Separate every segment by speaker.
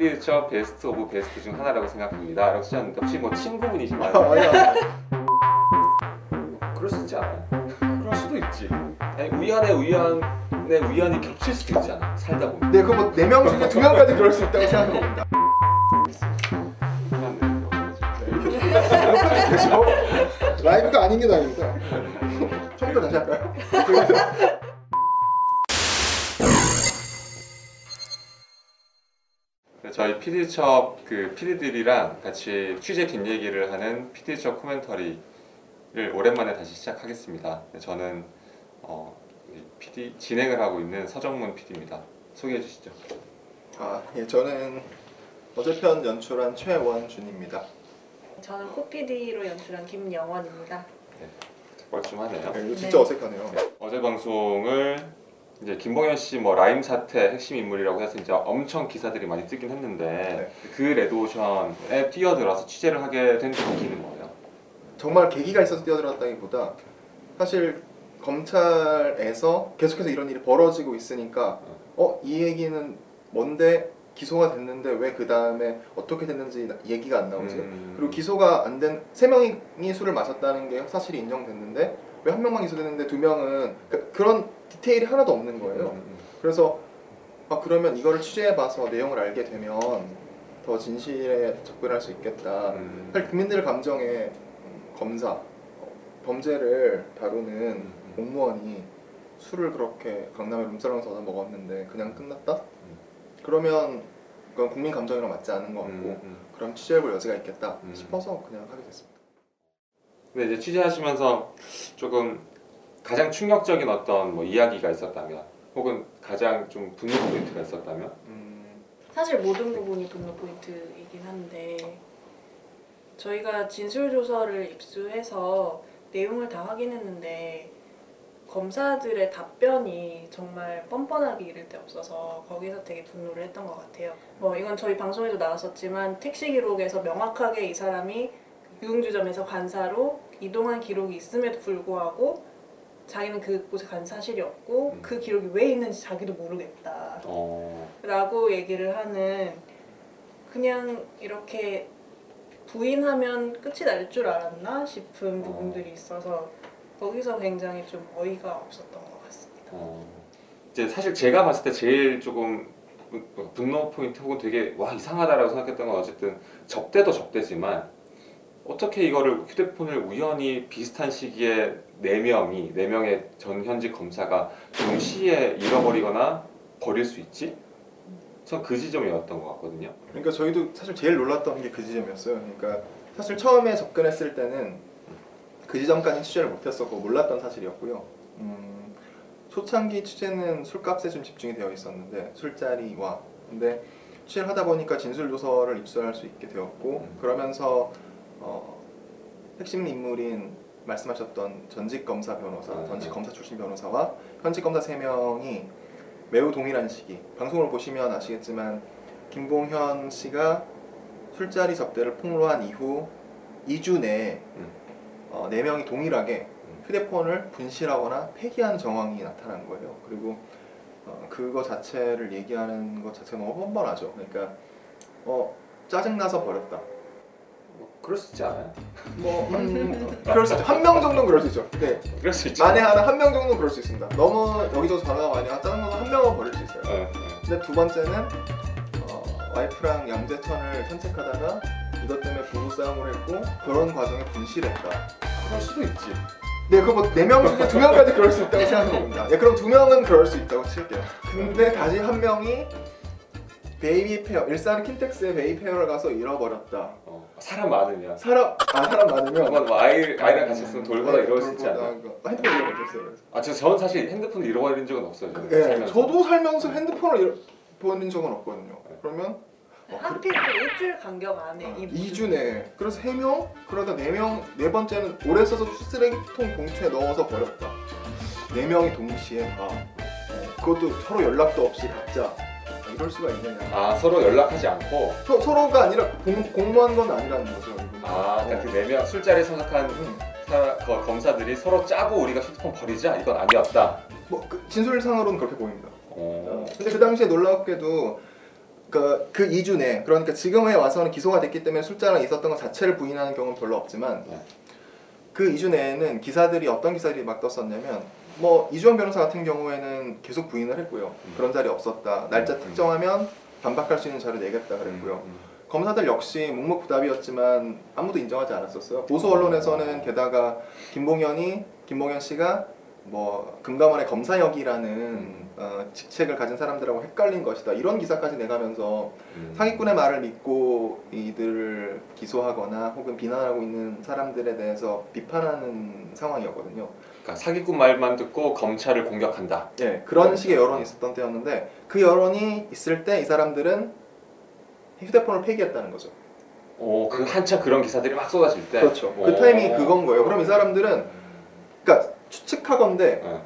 Speaker 1: 피디처 best of best 중 하나라고 생각합니다. 라고 쓰셨는데 혹시 뭐 친구분이신가요?
Speaker 2: 아.
Speaker 1: 그럴 수 있지 않아요?
Speaker 2: 그럴 수도 있지.
Speaker 1: 아니 우연의 우연의 우연이 겹칠 수도 있잖아. 살다 보면.
Speaker 2: 네, 그뭐 네명 중에 두 명까지 그럴 수 있다고 생각합니다. 라이브가 아닌 게 다행이다. 처음부터 다시 할까요?
Speaker 1: 저희 피디첩 그 피디들이랑 같이 취재 뒷얘기를 하는 피디첩 코멘터리를 오랜만에 다시 시작하겠습니다. 네, 저는 어, PD 진행을 하고 있는 서정문 PD입니다. 소개해 주시죠.
Speaker 2: 아, 예, 저는 어제편 연출한 최원준입니다.
Speaker 3: 저는 코피디로 연출한 김영원입니다.
Speaker 1: 뻘쭘하네요.
Speaker 2: 네, 이거 진짜
Speaker 3: 네.
Speaker 2: 어색하네요.
Speaker 1: 어제 방송을 이제 김봉현 씨 뭐 라임 사태 핵심 인물이라고 해서 이제 엄청 기사들이 많이 뜨긴 했는데 그 레드오션에 뛰어들어서 취재를 하게 된 계기는 뭐예요?
Speaker 2: 정말 계기가 있어서 뛰어들었다기보다 사실 검찰에서 계속해서 이런 일이 벌어지고 있으니까 어 이 얘기는 뭔데 기소가 됐는데 왜 그 다음에 어떻게 됐는지 나- 얘기가 안 나오지?
Speaker 1: 음,
Speaker 2: 그리고 기소가 안 된 세 명이 술을 마셨다는 게 사실이 인정됐는데 왜 한 명만 기소됐는데 두 명은 그, 그런 디테일이 하나도 없는 거예요.
Speaker 1: 음, 음.
Speaker 2: 그래서 아 그러면 이거를 취재해봐서 내용을 알게 되면 더 진실에 접근할 수 있겠다.
Speaker 1: 음.
Speaker 2: 사실 국민들 감정에 음, 검사 어, 범죄를 다루는
Speaker 1: 음.
Speaker 2: 공무원이 술을 그렇게 강남에 룸사롱에서 얻어 먹었는데 그냥 끝났다?
Speaker 1: 음.
Speaker 2: 그러면 그건 국민 감정이랑 맞지 않은 것 같고
Speaker 1: 음, 음.
Speaker 2: 그럼 취재해볼 여지가 있겠다
Speaker 1: 음.
Speaker 2: 싶어서 그냥 하게 됐습니다.
Speaker 1: 근데 이제 취재하시면서 조금 가장 충격적인 어떤 뭐 이야기가 있었다면 혹은 가장 좀 분노 포인트가 있었다면
Speaker 2: 음,
Speaker 3: 사실 모든 부분이 분노 포인트이긴 한데 저희가 진술 조서를 입수해서 내용을 다 확인했는데 검사들의 답변이 정말 뻔뻔하게 이를 데 없어서 거기서 되게 분노를 했던 것 같아요. 뭐 이건 저희 방송에도 나왔었지만 택시 기록에서 명확하게 이 사람이 유흥주점에서 관사로 이동한 기록이 있음에도 불구하고 자기는 그곳에 간 사실이 없고
Speaker 1: 음.
Speaker 3: 그 기록이 왜 있는지 자기도 모르겠다.
Speaker 1: 어,
Speaker 3: 라고 얘기를 하는 그냥 이렇게 부인하면 끝이 날 줄 알았나 싶은
Speaker 1: 어.
Speaker 3: 부분들이 있어서 거기서 굉장히 좀 어이가 없었던 것 같습니다.
Speaker 1: 어. 이제 사실 제가 봤을 때 제일 조금 분- 분노 포인트 혹은 되게 와 이상하다라고 생각했던 건 어쨌든 접대도 접대지만 어떻게 이거를 휴대폰을 우연히 비슷한 시기에 네 명이 네 명의 전 현직 검사가 동시에 잃어버리거나 버릴 수 있지? 전 그 지점이었던 것 같거든요.
Speaker 2: 그러니까 저희도 사실 제일 놀랐던 게 그 지점이었어요. 그러니까 사실 처음에 접근했을 때는 그 지점까지 취재를 못했었고 몰랐던 사실이었고요. 음, 초창기 취재는 술값에 좀 집중이 되어 있었는데 술자리와 근데 취재를 하다 보니까 진술 조서를 입수할 수 있게 되었고
Speaker 1: 음.
Speaker 2: 그러면서 어, 핵심 인물인 말씀하셨던 전직 검사 변호사,
Speaker 1: 음.
Speaker 2: 전직 검사 출신 변호사와 현직 검사 세 명이 매우 동일한 시기 방송을 보시면 아시겠지만 김봉현 씨가 술자리 접대를 폭로한 이후 2주 내에
Speaker 1: 음.
Speaker 2: 어, 4명이 동일하게
Speaker 1: 음.
Speaker 2: 휴대폰을 분실하거나 폐기한 정황이 나타난 거예요. 그리고 어, 그거 자체를 얘기하는 것 자체가 너무 뻔뻔하죠. 그러니까 어, 짜증나서 버렸다.
Speaker 1: 뭐 그럴 수 있지 않아요?
Speaker 2: 뭐 음, 그럴 수 있죠. 한 명 정도는 그럴 수 있죠. 네.
Speaker 1: 그럴 수 있지.
Speaker 2: 만에 하나 한 명 정도는 그럴 수 있습니다. 너무 여기저기 전화가 많이 와 짜증나서 한 명은 버릴 수 있어요.
Speaker 1: 어, 어.
Speaker 2: 근데 두 번째는 어, 와이프랑 양재천을 산책하다가 이것 때문에 부부 싸움을 했고 그런 과정에 분실했다. 그럴 수도 있지. 네, 그거 뭐네명 중에 두 명까지 그럴 수 있다고 생각합니다. 네, 그럼 두 명은 그럴 수 있다고 칠게요. 근데 다시 한 명이 baby fair 일산 킨텍스의 baby fair를 가서 잃어버렸다.
Speaker 1: 어, 사람 많으면
Speaker 2: 사람 아 사람 많으면
Speaker 1: 한번 뭐 아이 아이랑 같이 있으면 돌보다
Speaker 2: 네,
Speaker 1: 이럴 수 있지?
Speaker 2: 이거. 핸드폰 잃어버렸어요. 그래서.
Speaker 1: 아, 저 저는 사실 핸드폰을 잃어버린 적은 없어요.
Speaker 2: 네,
Speaker 1: 살면서.
Speaker 2: 저도 살면서 핸드폰을 잃어버린 적은 없거든요. 그러면 어,
Speaker 3: 하필 또 일주일 간격 안에 이 모든
Speaker 2: 2주 내에 그래서 3명 그러다 4명 네 번째는 오래 써서 쓰레기통 봉투에 넣어서 버렸다 4명이 동시에 다 어, 그것도 서로 연락도 없이 각자 아, 이럴 수가 있느냐
Speaker 1: 아 서로 연락하지 않고
Speaker 2: 서, 서로가 아니라 공, 공모한 건 아니라는 거죠.
Speaker 1: 아
Speaker 2: 어.
Speaker 1: 그러니까 그 네명 술자리 참석한
Speaker 2: 음.
Speaker 1: 사, 그 검사들이 서로 짜고 우리가 휴대폰 버리자 이건 아니었다.
Speaker 2: 뭐 그, 진술상으로는 그렇게 보입니다
Speaker 1: 어.
Speaker 2: 근데 그 당시에 놀랍게도 그, 그 2주 내 그러니까 지금에 와서는 기소가 됐기 때문에 술자랑 있었던 것 자체를 부인하는 경우는 별로 없지만
Speaker 1: 네.
Speaker 2: 그 2주 내에는 기사들이 어떤 기사들이 막 떴었냐면 뭐 이주원 변호사 같은 경우에는 계속 부인을 했고요.
Speaker 1: 음.
Speaker 2: 그런 자리 없었다. 날짜
Speaker 1: 음.
Speaker 2: 특정하면 반박할 수 있는 자료 내겠다 그랬고요.
Speaker 1: 음,
Speaker 2: 검사들 역시 묵묵부답이었지만 아무도 인정하지 않았었어요. 보수 언론에서는 게다가 김봉현이 김봉현 씨가 뭐 금감원의 검사역이라는 어, 직책을 가진 사람들하고 헷갈린 것이다 이런 기사까지 내가면서
Speaker 1: 음.
Speaker 2: 사기꾼의 말을 믿고 이들을 기소하거나 혹은 비난하고 있는 사람들에 대해서 비판하는 상황이었거든요.
Speaker 1: 그러니까 사기꾼 말만 듣고 검찰을 공격한다.
Speaker 2: 예, 그런
Speaker 1: 네.
Speaker 2: 식의 여론이 있었던 때였는데 그 여론이 있을 때 이 사람들은 휴대폰을 폐기했다는 거죠.
Speaker 1: 오, 그 한참 그런 기사들이 막 쏟아질 때.
Speaker 2: 그렇죠.
Speaker 1: 오.
Speaker 2: 그 타이밍이 그건 거예요. 그럼 이 사람들은 그러니까 추측하건데
Speaker 1: 네.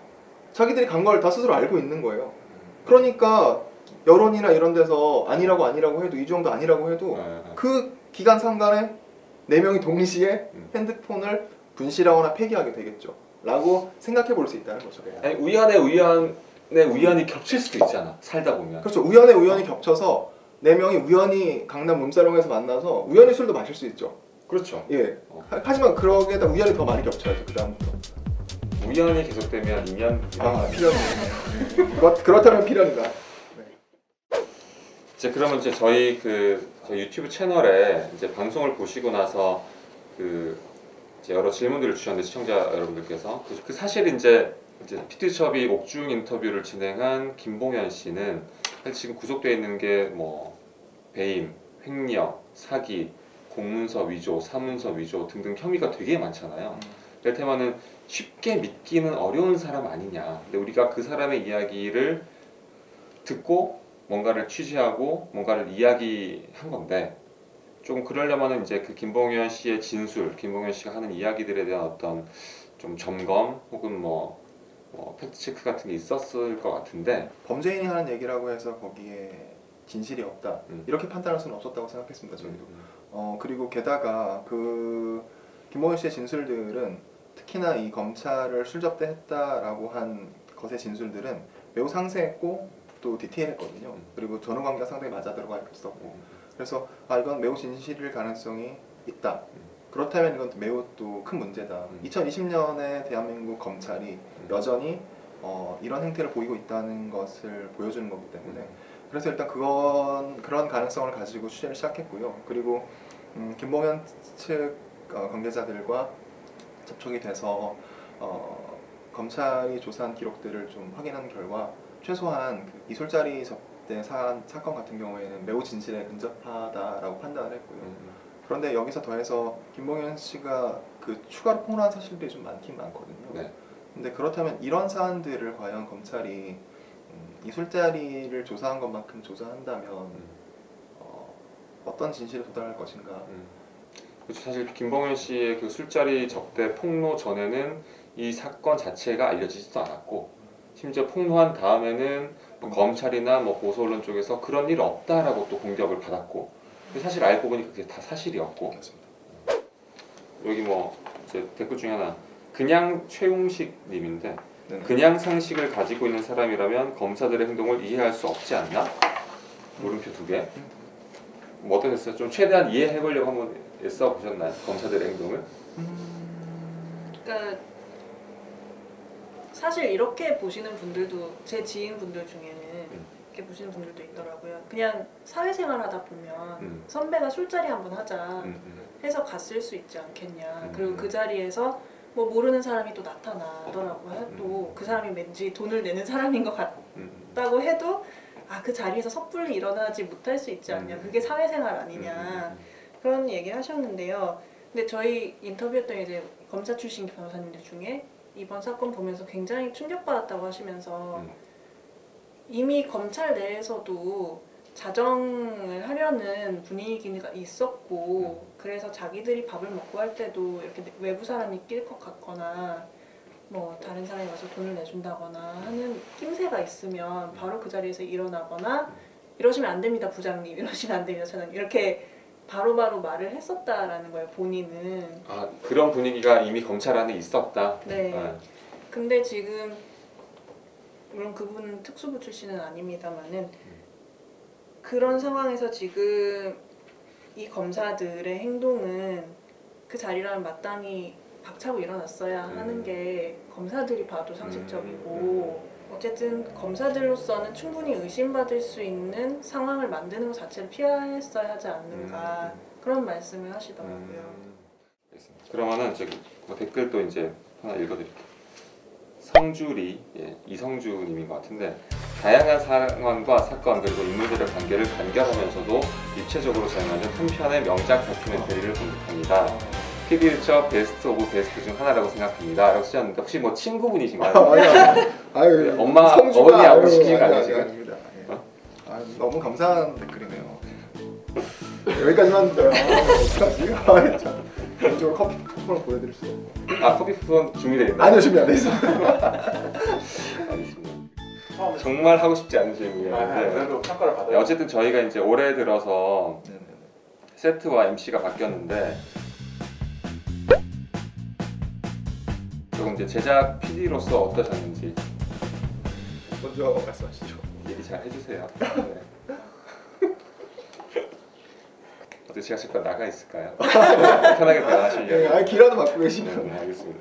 Speaker 2: 자기들이 간 걸 다 스스로 알고 있는 거예요. 그러니까 여론이나 이런 데서 아니라고 아니라고 해도 이 정도 아니라고 해도
Speaker 1: 네, 네.
Speaker 2: 그 기간 상간에 네 명이 동시에
Speaker 1: 음.
Speaker 2: 핸드폰을 분실하거나 폐기하게 되겠죠. 라고 생각해 볼 수 있다는 거죠.
Speaker 1: 아니 우연의 우연의 우연이 겹칠 수도 있잖아. 살다 보면.
Speaker 2: 그렇죠. 우연의 우연이 겹쳐서 네 명이 우연히 강남 룸사롱에서 만나서 우연히 술도 마실 수 있죠.
Speaker 1: 그렇죠.
Speaker 2: 예.
Speaker 1: 어.
Speaker 2: 하- 하지만 그러게다 우연이 더 많이 겹쳐야죠. 그 다음부터.
Speaker 1: 우연이 계속되면 인연.
Speaker 2: 아 필연이. 그렇, 그렇다면 필연이다.
Speaker 1: 이제 그러면 이제 저희 그 저희 유튜브 채널에 이제 방송을 보시고 나서 그 이제 여러 질문들을 주셨는데 시청자 여러분들께서 그, 그 사실 이제 이제 피트숍이 옥중 인터뷰를 진행한 김봉현 씨는 지금 구속되어 있는 게 뭐 배임, 횡령, 사기, 공문서 위조, 사문서 위조 등등 혐의가 되게 많잖아요. 이를테면은 쉽게 믿기는 어려운 사람 아니냐. 근데 우리가 그 사람의 이야기를 듣고 뭔가를 취재하고 뭔가를 이야기한 건데 조금 그러려면은 이제 그 김봉현 씨의 진술, 김봉현 씨가 하는 이야기들에 대한 어떤 좀 점검 혹은 뭐, 뭐 팩트 체크 같은 게 있었을 것 같은데
Speaker 2: 범죄인이 하는 얘기라고 해서 거기에 진실이 없다.
Speaker 1: 음.
Speaker 2: 이렇게 판단할 수는 없었다고 생각했습니다. 저희도.
Speaker 1: 음,
Speaker 2: 어 그리고 게다가 그 김봉현 씨의 진술들은 특히나 이 검찰을 술접대했다라고 한 것의 진술들은 매우 상세했고 또 디테일했거든요.
Speaker 1: 음.
Speaker 2: 그리고 전후 관계가 상당히 맞아 들어가 있었고
Speaker 1: 음,
Speaker 2: 그래서 아 이건 매우 진실일 가능성이 있다.
Speaker 1: 음.
Speaker 2: 그렇다면 이건 매우 또 큰 문제다.
Speaker 1: 음.
Speaker 2: 2020년에 대한민국 검찰이 여전히 어, 이런 행태를 보이고 있다는 것을 보여주는 거기 때문에
Speaker 1: 음.
Speaker 2: 그래서 일단 그건 그런 가능성을 가지고 취재를 시작했고요. 그리고 음, 김봉현 측 어, 관계자들과 접촉이 돼서 어, 검찰이 조사한 기록들을 좀 확인한 결과 최소한 그 이술자리 접대 사, 사건 같은 경우에는 매우 진실에 근접하다라고 판단을 했고요.
Speaker 1: 음,
Speaker 2: 그런데 여기서 더해서 김봉현 씨가 그 추가로 폭로한 사실들이 좀 많긴 많거든요.
Speaker 1: 네.
Speaker 2: 근데 그렇다면 이런 사안들을 과연 검찰이 음, 이 술자리를 조사한 것만큼 조사한다면
Speaker 1: 음.
Speaker 2: 어, 어떤 진실에 도달할 것인가?
Speaker 1: 음. 그렇죠. 사실 김봉현 씨의 그 술자리 접대 폭로 전에는 이 사건 자체가 알려지지도 않았고 심지어 폭로한 다음에는 뭐 검찰이나 뭐 보수 언론 쪽에서 그런 일 없다라고 또 공격을 받았고 사실 알고 보니까 그게 다 사실이었고
Speaker 2: 맞습니다.
Speaker 1: 여기 뭐 댓글 중에 하나 그냥 최웅식 님인데
Speaker 2: 네.
Speaker 1: 그냥 상식을 가지고 있는 사람이라면 검사들의 행동을 이해할 수 없지 않나? 물음표 두 개. 뭐 어떠셨어요? 좀 최대한 이해해 보려고 한번 애 써 보셨나요? 검사들의 행동을?
Speaker 3: 그러니까 사실 이렇게 보시는 분들도 제 지인 분들 중에는
Speaker 1: 음.
Speaker 3: 이렇게 보시는 분들도 있더라고요. 그냥 사회생활 하다 보면
Speaker 1: 음.
Speaker 3: 선배가 술자리 한번 하자
Speaker 1: 음, 음.
Speaker 3: 해서 갔을 수 있지 않겠냐.
Speaker 1: 음.
Speaker 3: 그리고 그 자리에서 뭐 모르는 사람이 또 나타나더라고
Speaker 1: 음.
Speaker 3: 해도 그 사람이 왠지 돈을 내는 사람인 것
Speaker 1: 음.
Speaker 3: 같다고 해도 아 그 자리에서 섣불리 일어나지 못할 수 있지 않냐.
Speaker 1: 음.
Speaker 3: 그게 사회생활 아니냐. 그런 얘기 하셨는데요. 근데 저희 인터뷰했던 이제 검사 출신 변호사님들 중에 이번 사건 보면서 굉장히 충격받았다고 하시면서
Speaker 1: 음.
Speaker 3: 이미 검찰 내에서도 자정을 하려는 분위기가 있었고 그래서 자기들이 밥을 먹고 할 때도 이렇게 외부 사람이 낄 것 같거나 뭐 다른 사람이 와서 돈을 내준다거나 하는 낌새가 있으면 바로 그 자리에서 일어나거나 이러시면 안 됩니다 부장님 이러시면 안 됩니다 차장님 이렇게 바로바로 말을 했었다라는 거예요 본인은
Speaker 1: 아 그런 분위기가 이미 검찰 안에 있었다.
Speaker 3: 네
Speaker 1: 네.
Speaker 3: 근데 지금 물론 그분은 특수부 출신은 아닙니다만은 그런 상황에서 지금 이 검사들의 행동은 그 자리라면 마땅히 박차고 일어났어야
Speaker 1: 음.
Speaker 3: 하는 게 검사들이 봐도 상식적이고 어쨌든 검사들로서는 충분히 의심받을 수 있는 상황을 만드는 것 자체를 피했어야 하지 않는가 그런 말씀을 하시더라고요.
Speaker 1: 음, 알겠습니다. 그러면은 저기 뭐 댓글도 이제 하나 읽어드릴게요. 성주리 예, 이성주님인 것 같은데 다양한 상황과 사건 그리고 인물들의 관계를 간결하면서도 입체적으로 사용하는 한 편의 명작 다큐멘터리를 공급합니다. 피디유처 best of best 중 하나라고 생각합니다. 라고 쓰셨는데 혹시 뭐 친구분이신가요?
Speaker 2: 아니요. 아유,
Speaker 1: 네, 엄마,
Speaker 2: 성주가-
Speaker 1: 어머니, 아버지 시키신 거
Speaker 2: 아니,
Speaker 1: 아니에요,
Speaker 2: 아니,
Speaker 1: 지금?
Speaker 2: 아닙니다. 예.
Speaker 1: 어?
Speaker 2: 아, 너무 감사한 댓글이네요. 여기까지만 해요. 어떡하지? 아, 참. 개인적으로 커피 쿠폰을 보내드릴 수 없고.
Speaker 1: 아 커피 쿠폰 준비되어 있나요?
Speaker 2: 아니요, 준비 안 돼 있어요.
Speaker 1: 알겠습니다. 정말 하고 싶지 않은 질문이었는데
Speaker 2: 평가를
Speaker 1: 네, 어쨌든 저희가 이제 올해 들어서
Speaker 2: 네네네.
Speaker 1: 세트와 MC가 바뀌었는데 이제 제작 PD로서 어떠셨는지
Speaker 2: 먼저 말씀하시죠.
Speaker 1: 얘기 잘 해주세요. 네. 어떻게 제가 잠깐 나가 있을까요? 편하게
Speaker 2: 네,
Speaker 1: 대화하시려고.
Speaker 2: 아, 기라도 맡고
Speaker 1: 네,
Speaker 2: 계시면.
Speaker 1: 네, 알겠습니다.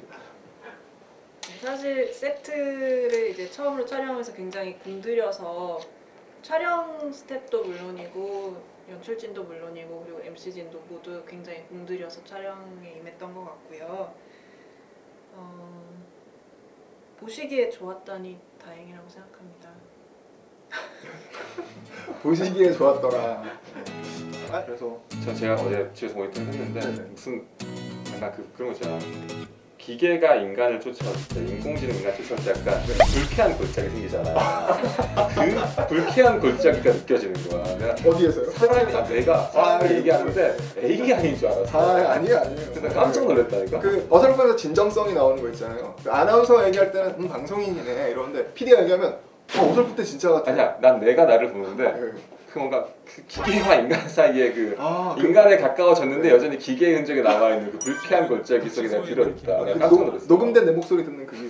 Speaker 3: 사실 세트를 이제 처음으로 촬영해서 굉장히 공들여서 촬영 스텝도 물론이고 연출진도 물론이고 그리고 MC진도 모두 굉장히 공들여서 촬영에 임했던 것 같고요. 어, 보시기에 좋았다니 다행이라고 생각합니다.
Speaker 2: 보시기에 좋았더라. 아, 그래서
Speaker 1: 저 제가 어제 집에서 모니터를 했는데
Speaker 2: 네네.
Speaker 1: 무슨 약간 그 그런 거 있잖아. 기계가 인간을 쫓아왔을 때 인공지능 인간 쫓아왔을 때 약간 불쾌한 골짜기 생기잖아. 그 불쾌한 골짜기가 느껴지는 거야. 내가
Speaker 2: 어디에서요?
Speaker 1: 사람이 아, 내가 사람이
Speaker 2: 아,
Speaker 1: 얘기하는데 A가 아닌 줄 알았어.
Speaker 2: 아, 아니에요, 아니에요.
Speaker 1: 그래서 깜짝 놀랐다니까.
Speaker 2: 그 어설프면서 진정성이 나오는 거 있잖아요. 그 아나운서 얘기할 때는 음, 방송인이네 이러는데 PD가 얘기하면 어, 어설플 때 진짜 같아.
Speaker 1: 아니야, 난 내가 나를 보는데
Speaker 2: 네.
Speaker 1: 그 뭔가 그 기계와 인간 사이에 그
Speaker 2: 아, 그,
Speaker 1: 인간에 가까워졌는데
Speaker 2: 네.
Speaker 1: 여전히 기계의 흔적이 남아 있는 그 불쾌한 골짜기 속에 내가 들어 있다.
Speaker 2: 그
Speaker 1: 내가 깜짝
Speaker 2: 녹-
Speaker 1: 놀랐어.
Speaker 2: 녹음된 내 목소리 듣는 그게.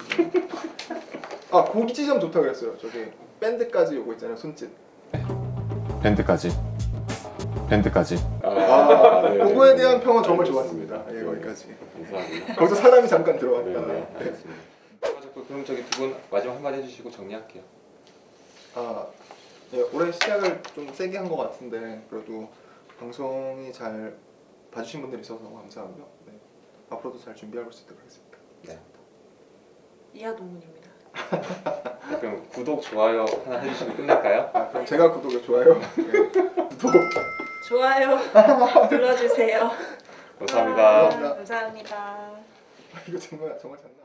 Speaker 2: 아 고기 지점 좋다 그랬어요. 저기 밴드까지 요거 있잖아요. 손짓.
Speaker 4: 밴드까지 밴드까지
Speaker 1: 아, 네, 네,
Speaker 2: 그거에
Speaker 1: 네.
Speaker 2: 대한 평은 정말. 좋았습니다. 예, 거기까지.
Speaker 1: 감사합니다.
Speaker 2: 거기서 사람이 잠깐 들어왔다.
Speaker 1: 네, 네, 알겠습니다. 자꾸 그럼 저기 두 분 마지막 한마디 해주시고 정리할게요.
Speaker 2: 아, 예, 올해 시작을 좀 세게 한 것 같은데 그래도 방송이 잘 봐주신 분들이 있어서 너무 감사하고요. 네. 앞으로도 잘 준비할 수 있도록 하겠습니다.
Speaker 3: 이하 동문입니다.
Speaker 1: 네, 그럼 구독 좋아요 하나 해주시면 끝날까요?
Speaker 2: 아, 그럼 제가 구독을 좋아요. 네. 구독.
Speaker 3: 좋아요 눌러주세요.
Speaker 1: 감사합니다.
Speaker 3: 아, 감사합니다.
Speaker 2: 이거 정말 정말 장난.